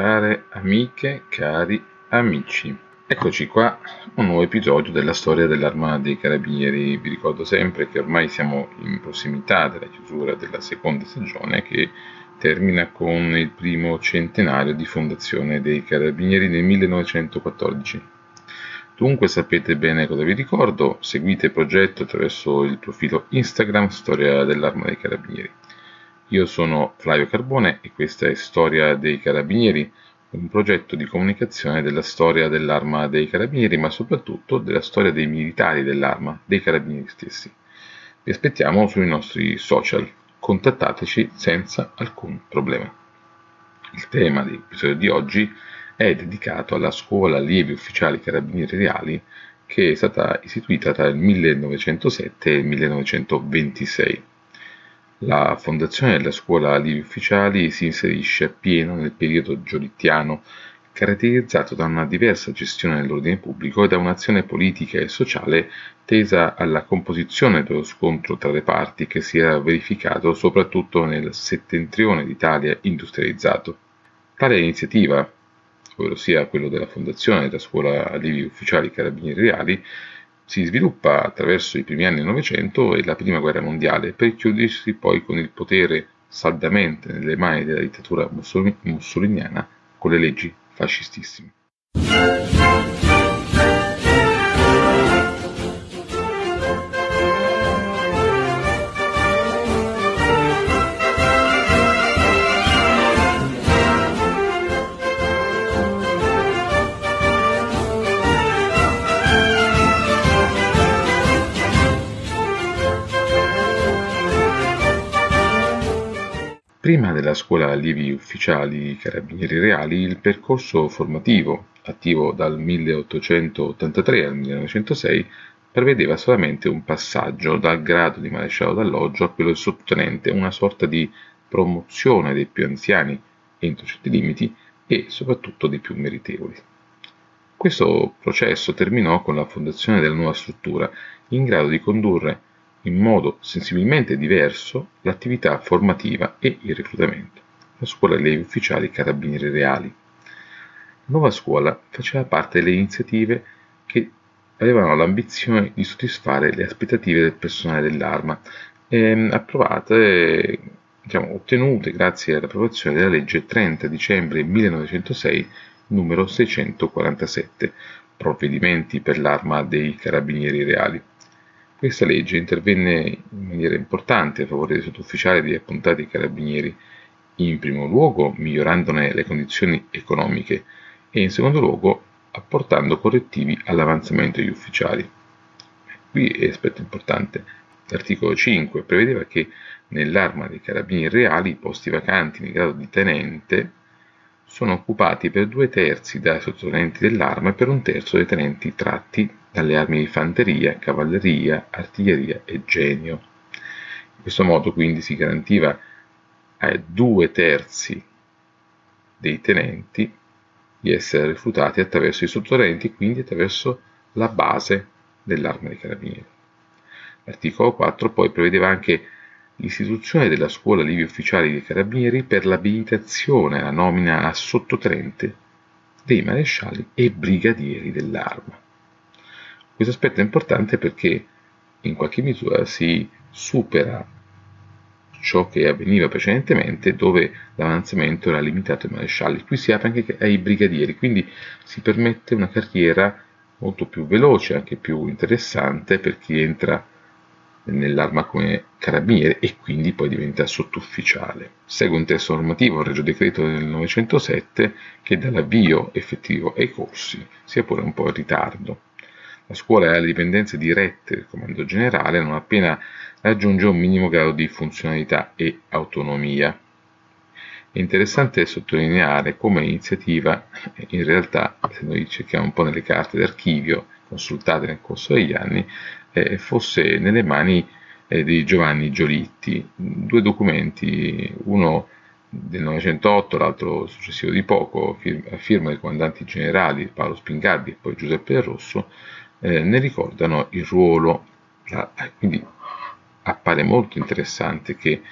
Care amiche, cari amici, eccoci qua, un nuovo episodio della storia dell'Arma dei Carabinieri. Vi ricordo sempre che ormai siamo in prossimità della chiusura della seconda stagione che termina con il primo centenario di fondazione dei Carabinieri nel 1914. Dunque sapete bene cosa vi ricordo, seguite il progetto attraverso il profilo Instagram Storia dell'Arma dei Carabinieri. Io sono Flavio Carbone e questa è Storia dei Carabinieri, un progetto di comunicazione della storia dell'arma dei carabinieri, ma soprattutto della storia dei militari dell'arma, dei carabinieri stessi. Vi aspettiamo sui nostri social, contattateci senza alcun problema. Il tema dell'episodio di oggi è dedicato alla scuola allievi ufficiali carabinieri reali che è stata istituita tra il 1907 e il 1926. La fondazione della scuola allievi ufficiali si inserisce appieno nel periodo giolittiano, caratterizzato da una diversa gestione dell'ordine pubblico e da un'azione politica e sociale tesa alla composizione dello scontro tra le parti che si era verificato soprattutto nel settentrione d'Italia industrializzato. Tale iniziativa, ovvero sia quello della fondazione della scuola allievi ufficiali carabinieri reali, si sviluppa attraverso i primi anni Novecento e la Prima Guerra Mondiale per chiudersi poi con il potere saldamente nelle mani della dittatura mussoliniana con le leggi fascistissime. Della scuola allievi ufficiali carabinieri reali, il percorso formativo, attivo dal 1883 al 1906, prevedeva solamente un passaggio dal grado di maresciallo d'alloggio a quello di sottotenente, una sorta di promozione dei più anziani entro certi limiti e soprattutto dei più meritevoli. Questo processo terminò con la fondazione della nuova struttura, in grado di condurre in modo sensibilmente diverso l'attività formativa e il reclutamento, la scuola degli ufficiali carabinieri reali. La nuova scuola faceva parte delle iniziative che avevano l'ambizione di soddisfare le aspettative del personale dell'arma, eh, approvate, diciamo, ottenute grazie all'approvazione della legge 30 dicembre 1906 numero 647, provvedimenti per l'arma dei carabinieri reali. Questa legge intervenne in maniera importante a favore dei sottufficiali e degli appuntati carabinieri, in primo luogo migliorandone le condizioni economiche e in secondo luogo apportando correttivi all'avanzamento degli ufficiali. Qui è aspetto importante. L'articolo 5 prevedeva che nell'arma dei carabinieri reali i posti vacanti nel grado di tenente sono occupati per due terzi dai sottotenenti dell'arma e per un terzo dai tenenti tratti dalle armi di fanteria, cavalleria, artiglieria e genio. In questo modo quindi si garantiva ai due terzi dei tenenti di essere reclutati attraverso i sottotenenti e quindi attraverso la base dell'arma dei carabinieri. L'articolo 4 poi prevedeva anche l'istituzione della scuola livi ufficiali dei carabinieri per l'abilitazione alla nomina a sottotenente dei marescialli e brigadieri dell'arma. Questo aspetto è importante perché in qualche misura si supera ciò che avveniva precedentemente dove l'avanzamento era limitato ai marescialli. Qui si apre anche ai brigadieri, quindi si permette una carriera molto più veloce, anche più interessante per chi entra nell'arma come carabiniere e quindi poi diventa sottufficiale. Segue un testo normativo, il Regio Decreto del 907, che dà l'avvio effettivo ai corsi, sia pure un po' in ritardo. La scuola ha le dipendenze dirette del Comando Generale non appena raggiunge un minimo grado di funzionalità e autonomia. È interessante sottolineare come l'iniziativa, in realtà, se noi cerchiamo un po' nelle carte d'archivio consultate nel corso degli anni, eh, fosse nelle mani eh, di Giovanni Giolitti. Due documenti, uno del 908, l'altro successivo di poco, a firma dei comandanti generali Paolo Spingardi e poi Giuseppe Del Rosso, eh, ne ricordano il ruolo. La, quindi appare molto interessante che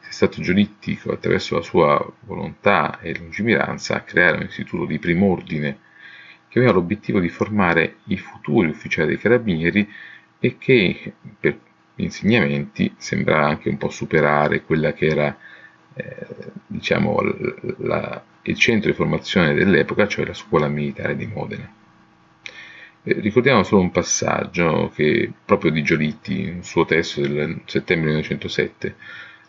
sia stato giolittico attraverso la sua volontà e lungimiranza a creare un istituto di prim'ordine che aveva l'obiettivo di formare i futuri ufficiali dei carabinieri e che per gli insegnamenti sembrava anche un po' superare quella che era eh, diciamo, la, il centro di formazione dell'epoca, cioè la scuola militare di Modena. Eh, ricordiamo solo un passaggio che proprio di Giolitti, un suo testo del settembre 1907,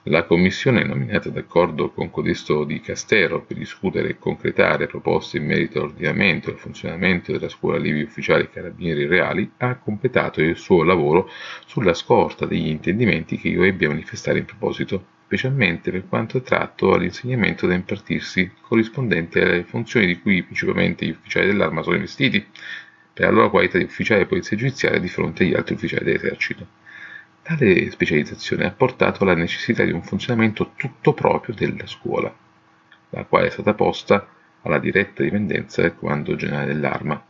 la commissione nominata d'accordo con codesto di Castero per discutere e concretare proposte in merito all'ordinamento e al funzionamento della scuola Livi ufficiali carabinieri reali ha completato il suo lavoro sulla scorta degli intendimenti che io ebbi a manifestare in proposito, specialmente per quanto tratto all'insegnamento da impartirsi corrispondente alle funzioni di cui principalmente gli ufficiali dell'arma sono investiti, per la loro qualità di ufficiale di polizia giudiziaria di fronte agli altri ufficiali dell'esercito. Tale specializzazione ha portato alla necessità di un funzionamento tutto proprio della scuola, la quale è stata posta alla diretta dipendenza del Comando Generale dell'Arma,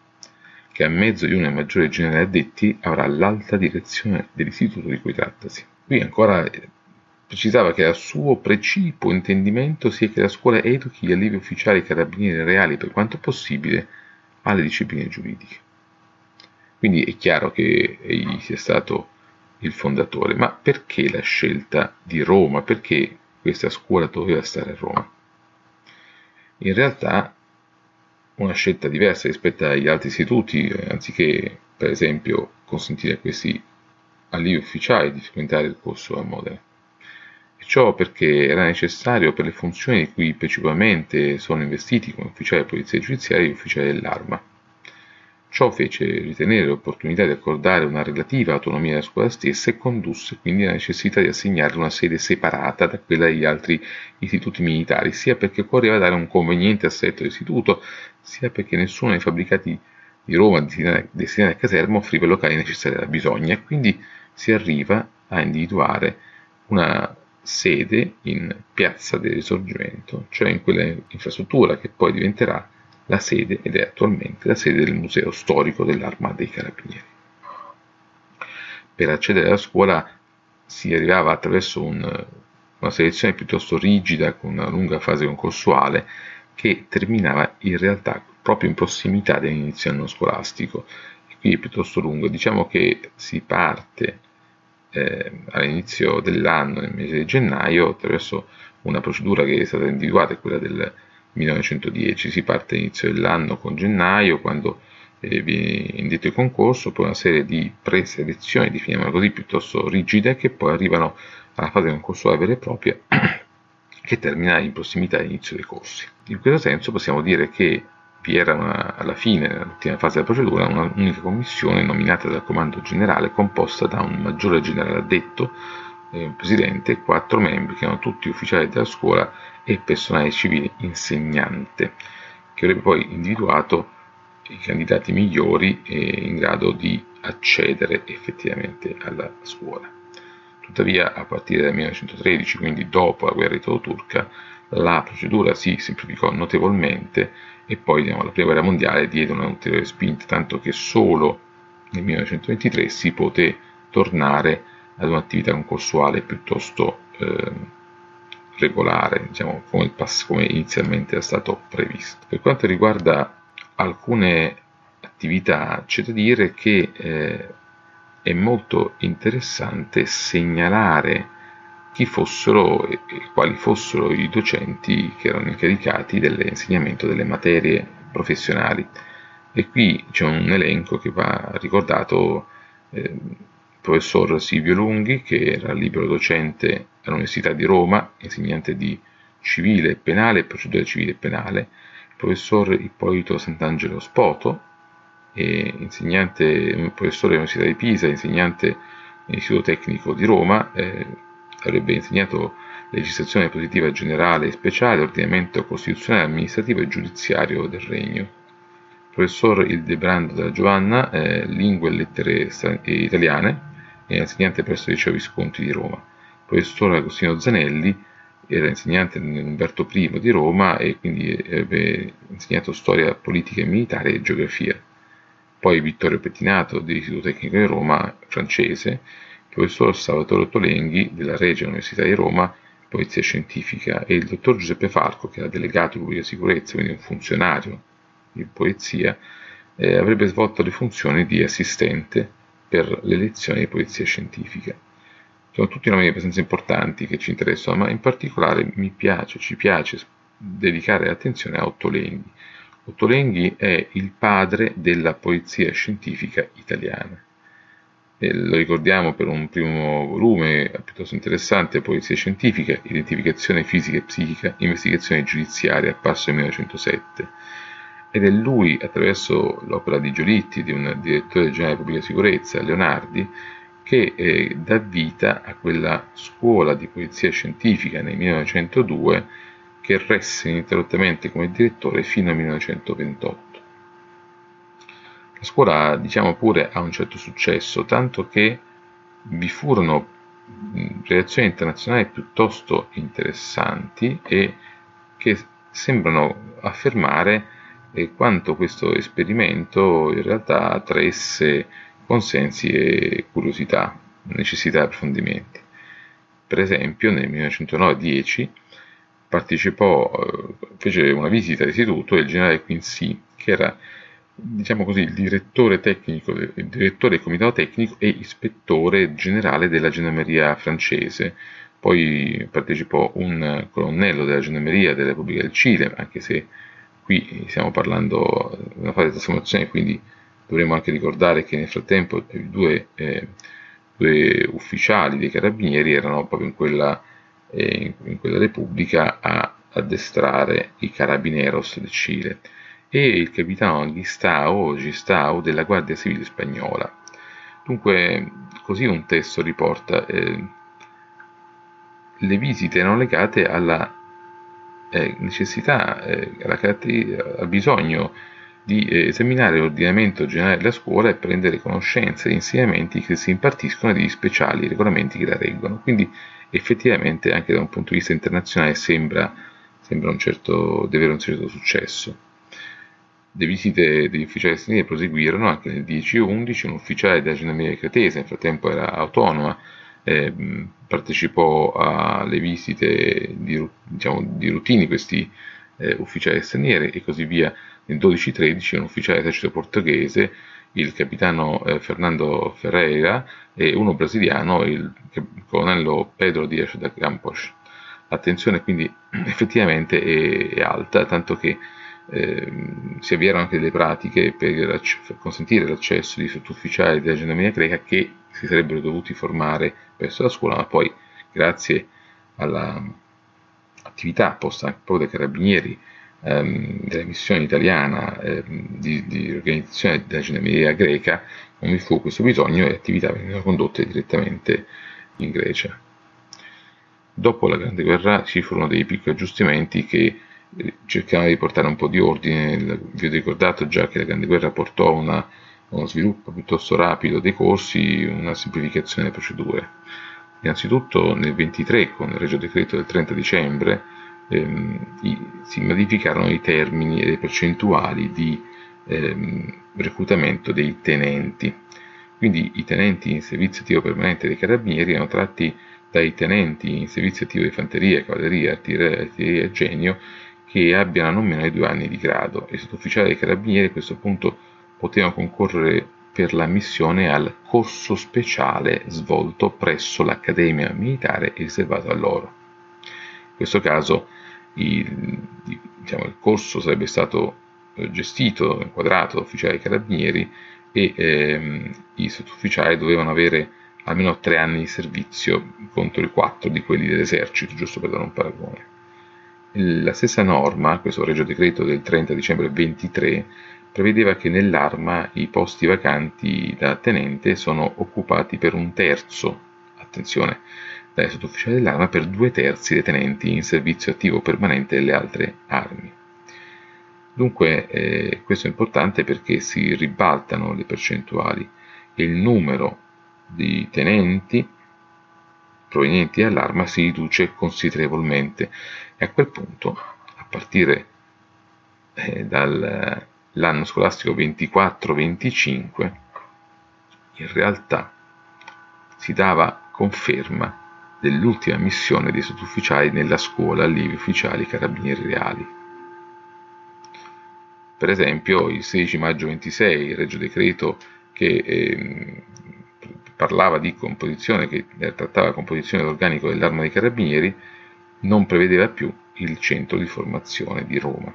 che a mezzo di una maggiore generale addetti avrà l'alta direzione dell'istituto di cui trattasi. Qui ancora eh, precisava che a suo precipuo intendimento sia che la scuola educhi gli allievi ufficiali carabinieri reali per quanto possibile alle discipline giuridiche. Quindi è chiaro che egli sia stato il fondatore, ma perché la scelta di Roma? Perché questa scuola doveva stare a Roma? In realtà una scelta diversa rispetto agli altri istituti, anziché per esempio consentire a questi allievi ufficiali di frequentare il corso a Modena. E ciò perché era necessario per le funzioni di cui principalmente sono investiti come ufficiali di polizia giudiziaria e ufficiali dell'arma Ciò fece ritenere l'opportunità di accordare una relativa autonomia alla scuola stessa e condusse quindi alla necessità di assegnarle una sede separata da quella degli altri istituti militari, sia perché occorreva dare un conveniente assetto all'istituto, sia perché nessuno dei fabbricati di Roma destinati a caserma offriva i locali necessari alla bisogna quindi si arriva a individuare una sede in Piazza del Risorgimento, cioè in quella infrastruttura che poi diventerà la sede ed è attualmente la sede del Museo Storico dell'Arma dei Carabinieri. Per accedere alla scuola si arrivava attraverso un, una selezione piuttosto rigida con una lunga fase concorsuale che terminava in realtà proprio in prossimità dell'inizio anno scolastico e qui è piuttosto lungo. Diciamo che si parte eh, all'inizio dell'anno, nel mese di gennaio, attraverso una procedura che è stata individuata, quella del 1910. Si parte all'inizio dell'anno con gennaio, quando eh, viene indetto il concorso, poi una serie di preselezioni, definiamola così, piuttosto rigide, che poi arrivano alla fase concorsuale vera e propria, che termina in prossimità dell'inizio dei corsi. In questo senso possiamo dire che vi era una, alla fine, nell'ultima fase della procedura, un'unica commissione nominata dal comando generale composta da un maggiore generale addetto, eh, presidente e quattro membri che erano tutti ufficiali della scuola e personale civile insegnante, che avrebbe poi individuato i candidati migliori in grado di accedere effettivamente alla scuola. Tuttavia, a partire dal 1913, quindi dopo la guerra italo-turca, la procedura si semplificò notevolmente e poi diciamo, la prima guerra mondiale diede una ulteriore spinta, tanto che solo nel 1923 si poté tornare ad un'attività concorsuale piuttosto eh, regolare, diciamo, come, come inizialmente era stato previsto. Per quanto riguarda alcune attività, c'è da dire che eh, è molto interessante segnalare chi fossero e quali fossero i docenti che erano incaricati dell'insegnamento delle materie professionali. E qui c'è un elenco che va ricordato eh, professor Silvio Lunghi, che era libero docente all'Università di Roma, insegnante di civile e penale procedura civile e penale, il professor Ippolito Sant'Angelo Spoto, insegnante, professore dell'Università di Pisa, insegnante nell'Istituto Tecnico di Roma, eh, avrebbe insegnato legislazione positiva generale e speciale, ordinamento costituzionale, amministrativo e giudiziario del Regno. Professor Ildebrando della Giovanna, eh, lingue e lettere italiane, è insegnante presso il Liceo Visconti di Roma. Il professor Agostino Zanelli era insegnante nell'Umberto I di Roma e quindi aveva insegnato storia politica e militare e geografia. Poi Vittorio Pettinato dell'Istituto Tecnico di Roma francese, il professor Salvatore Tolenghi della Regia Università di Roma, polizia scientifica e il dottor Giuseppe Falco, che era delegato di pubblica sicurezza, quindi un funzionario di polizia, eh, avrebbe svolto le funzioni di assistente per le lezioni di polizia scientifica. Sono tutti nomi abbastanza importanti che ci interessano, ma in particolare mi piace, ci piace dedicare attenzione a Ottolenghi. Ottolenghi è il padre della polizia scientifica italiana. E lo ricordiamo per un primo volume piuttosto interessante, Polizia Scientifica, Identificazione Fisica e Psichica, Investigazione Giudiziaria, apparso nel 1907 ed è lui, attraverso l'opera di Giolitti, di un direttore generale di pubblica sicurezza, Leonardi, che eh, dà vita a quella scuola di polizia scientifica nel 1902 che resse ininterrottamente come direttore fino al 1928. La scuola, diciamo pure, ha un certo successo, tanto che vi furono relazioni internazionali piuttosto interessanti e che sembrano affermare e quanto questo esperimento in realtà traesse consensi e curiosità, necessità di approfondimenti. Per esempio nel 1909-10 partecipò, eh, fece una visita all'istituto il generale Quincy, che era diciamo così, il direttore tecnico, il direttore del comitato tecnico e ispettore generale della gendarmeria francese. Poi partecipò un colonnello della gendarmeria della Repubblica del Cile, anche se qui stiamo parlando di una fase di trasformazione, quindi dovremmo anche ricordare che nel frattempo i due, eh, due ufficiali dei carabinieri erano proprio in quella, eh, in quella repubblica a addestrare i carabineros del Cile e il capitano Gistao, Gistao della Guardia Civile Spagnola. Dunque, così un testo riporta eh, le visite erano legate alla eh, necessità, eh, al bisogno di eh, esaminare l'ordinamento generale della scuola e prendere conoscenza degli insegnamenti che si impartiscono e degli speciali regolamenti che la reggono. Quindi effettivamente anche da un punto di vista internazionale sembra, sembra un certo, di avere un certo successo. Le visite degli ufficiali stranieri proseguirono anche nel 10-11, un ufficiale della gendarmeria Cratese, nel frattempo era autonoma, eh, partecipò alle visite di, diciamo, di routine questi eh, ufficiali stranieri e così via. Nel 12-13 un ufficiale esercito portoghese, il capitano eh, Fernando Ferreira e uno brasiliano, il, colonnello Pedro Dias da Campos. L'attenzione quindi effettivamente è, è alta, tanto che si avviarono anche delle pratiche per, per consentire l'accesso di sottufficiali della gendarmeria greca che si sarebbero dovuti formare presso la scuola, ma poi grazie all'attività posta anche proprio dai carabinieri ehm, della missione italiana ehm, di, di, organizzazione della gendarmeria greca, non vi fu questo bisogno e le attività vennero condotte direttamente in Grecia. Dopo la Grande Guerra ci furono dei piccoli aggiustamenti che cercavano di portare un po' di ordine, vi ho ricordato già che la Grande Guerra portò una uno sviluppo piuttosto rapido dei corsi, una semplificazione delle procedure. Innanzitutto nel 23, con il Regio Decreto del 30 dicembre, ehm, i, si modificarono i termini e le percentuali di ehm, reclutamento dei tenenti. Quindi i tenenti in servizio attivo permanente dei carabinieri erano tratti dai tenenti in servizio attivo di fanteria, cavalleria, artiglieria e genio che abbiano non meno di due anni di grado e sottufficiali dei carabinieri a questo punto potevano concorrere per la missione al corso speciale svolto presso l'Accademia Militare riservato a loro. In questo caso il, diciamo, il corso sarebbe stato eh, gestito, inquadrato da ufficiali carabinieri e ehm, i sottufficiali dovevano avere almeno tre anni di servizio contro i quattro di quelli dell'esercito, giusto per dare un paragone. La stessa norma, questo regio decreto del 30 dicembre 23, prevedeva che nell'arma i posti vacanti da tenente sono occupati per un terzo, attenzione, dai sottufficiali dell'arma per due terzi dei tenenti in servizio attivo permanente delle altre armi. Dunque eh, questo è importante perché si ribaltano le percentuali e il numero di tenenti provenienti dall'arma si riduce considerevolmente e a quel punto, a partire eh, dal l'anno scolastico 24-25 in realtà si dava conferma dell'ultima missione dei sottufficiali nella scuola allievi ufficiali carabinieri reali. Per esempio, il 16 maggio 26, il Regio Decreto che eh, parlava di composizione, che trattava la composizione organico dell'arma dei carabinieri, non prevedeva più il centro di formazione di Roma.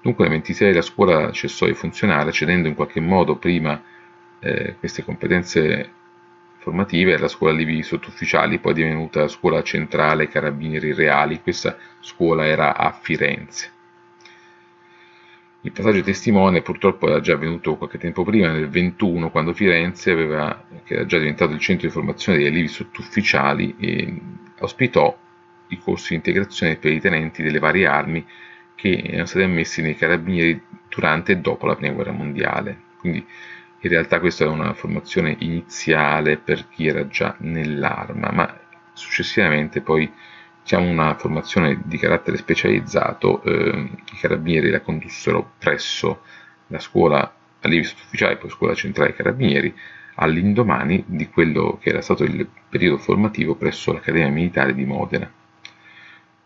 Dunque nel 26 la scuola cessò di funzionare, cedendo in qualche modo prima eh, queste competenze formative alla scuola allievi sottufficiali, poi divenuta la scuola centrale carabinieri reali, questa scuola era a Firenze. Il passaggio testimone purtroppo era già avvenuto qualche tempo prima, nel 21, quando Firenze, aveva, che era già diventato il centro di formazione degli allievi sottufficiali, ospitò i corsi di integrazione per i tenenti delle varie armi che erano stati ammessi nei carabinieri durante e dopo la prima guerra mondiale. Quindi in realtà questa è una formazione iniziale per chi era già nell'arma, ma successivamente poi diciamo, una formazione di carattere specializzato, eh, i carabinieri la condussero presso la scuola allievi sottufficiali, poi scuola centrale carabinieri, all'indomani di quello che era stato il periodo formativo presso l'Accademia Militare di Modena.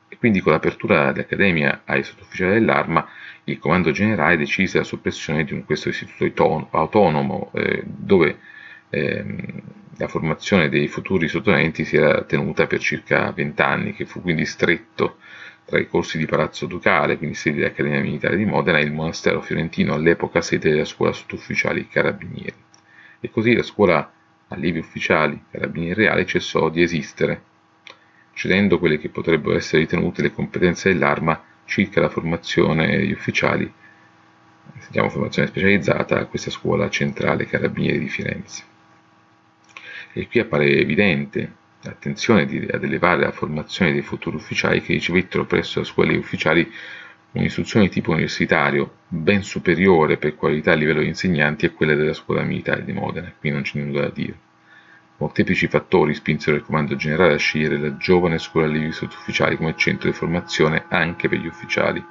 E quindi con l'apertura dell'Accademia ai sottufficiali dell'arma, il Comando Generale decise la soppressione di questo istituto autonomo eh, dove eh, la formazione dei futuri sottotenenti si era tenuta per circa vent'anni, che fu quindi stretto tra i corsi di Palazzo Ducale, quindi sede dell'Accademia Militare di Modena, e il monastero fiorentino, all'epoca sede della scuola sottufficiali carabinieri. E così la scuola allievi ufficiali carabinieri reali cessò di esistere, cedendo quelle che potrebbero essere ritenute le competenze dell'arma circa la formazione degli ufficiali, sentiamo formazione specializzata, a questa scuola centrale carabinieri di Firenze. E qui appare evidente l'attenzione ad elevare la formazione dei futuri ufficiali che ricevettero presso le scuole ufficiali un'istruzione di tipo universitario ben superiore per qualità a livello di insegnanti a quella della scuola militare di Modena, qui non c'è nulla da dire. Molteplici fattori spinsero il comando generale a scegliere la giovane scuola allievi sottufficiali come centro di formazione anche per gli ufficiali.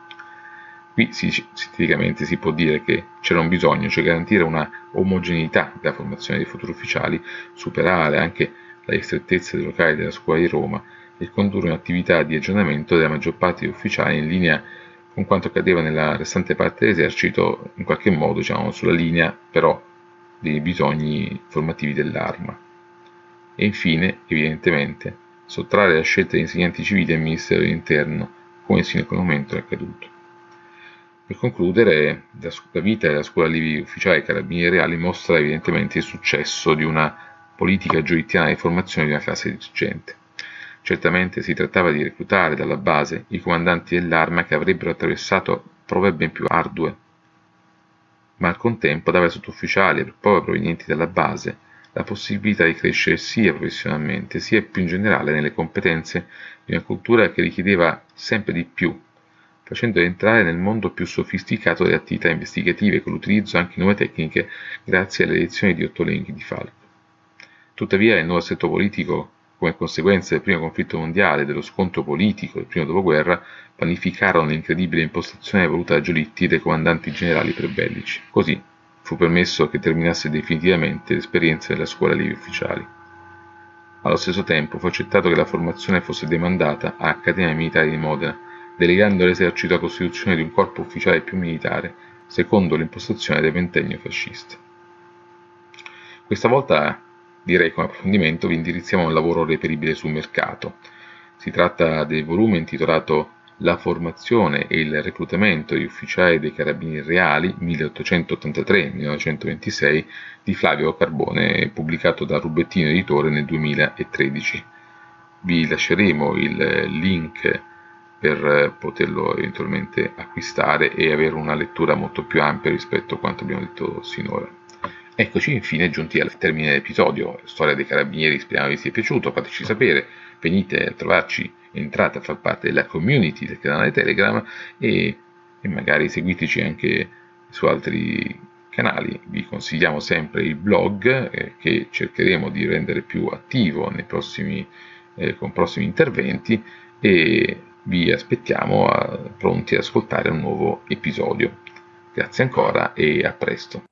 Qui si, sinteticamente si può dire che c'era un bisogno, cioè garantire una omogeneità della formazione dei futuri ufficiali, superare anche la ristrettezza dei locali della scuola di Roma e condurre un'attività di aggiornamento della maggior parte degli ufficiali in linea con quanto accadeva nella restante parte dell'esercito, in qualche modo diciamo, sulla linea però dei bisogni formativi dell'arma. E infine, evidentemente, sottrarre la scelta di insegnanti civili al Ministero dell'Interno, come sino a quel momento è accaduto. Per concludere, la vita della scuola allievi ufficiali carabinieri reali mostra evidentemente il successo di una politica giolittiana di formazione di una classe dirigente. Certamente si trattava di reclutare dalla base i comandanti dell'arma che avrebbero attraversato prove ben più ardue, ma al contempo dava ai sottufficiali e proprio provenienti dalla base la possibilità di crescere sia professionalmente sia più in generale nelle competenze di una cultura che richiedeva sempre di più facendo entrare nel mondo più sofisticato delle attività investigative con l'utilizzo anche di nuove tecniche grazie alle lezioni di Ottolenghi di Falco. Tuttavia il nuovo assetto politico, come conseguenza del primo conflitto mondiale e dello scontro politico del primo dopoguerra, panificarono l'incredibile impostazione voluta da Giolitti dai comandanti generali prebellici. Così fu permesso che terminasse definitivamente l'esperienza della scuola allievi ufficiali. Allo stesso tempo fu accettato che la formazione fosse demandata a Accademia Militare di Modena, delegando all'esercito la costituzione di un corpo ufficiale più militare, secondo l'impostazione del ventennio fascista. Questa volta, direi come approfondimento, vi indirizziamo a un lavoro reperibile sul mercato. Si tratta del volume intitolato La formazione e il reclutamento degli ufficiali dei carabinieri reali 1883-1926 di Flavio Carbone, pubblicato da Rubettino Editore nel 2013. Vi lasceremo il link per eh, poterlo eventualmente acquistare e avere una lettura molto più ampia rispetto a quanto abbiamo detto sinora. Eccoci infine giunti al termine dell'episodio, Storia dei Carabinieri, speriamo vi sia piaciuto, fateci sapere, venite a trovarci, entrate a far parte della community del canale Telegram e, e magari seguiteci anche su altri canali. Vi consigliamo sempre il blog eh, che cercheremo di rendere più attivo nei prossimi, eh, con prossimi interventi e vi aspettiamo a, pronti ad ascoltare un nuovo episodio. Grazie ancora e a presto.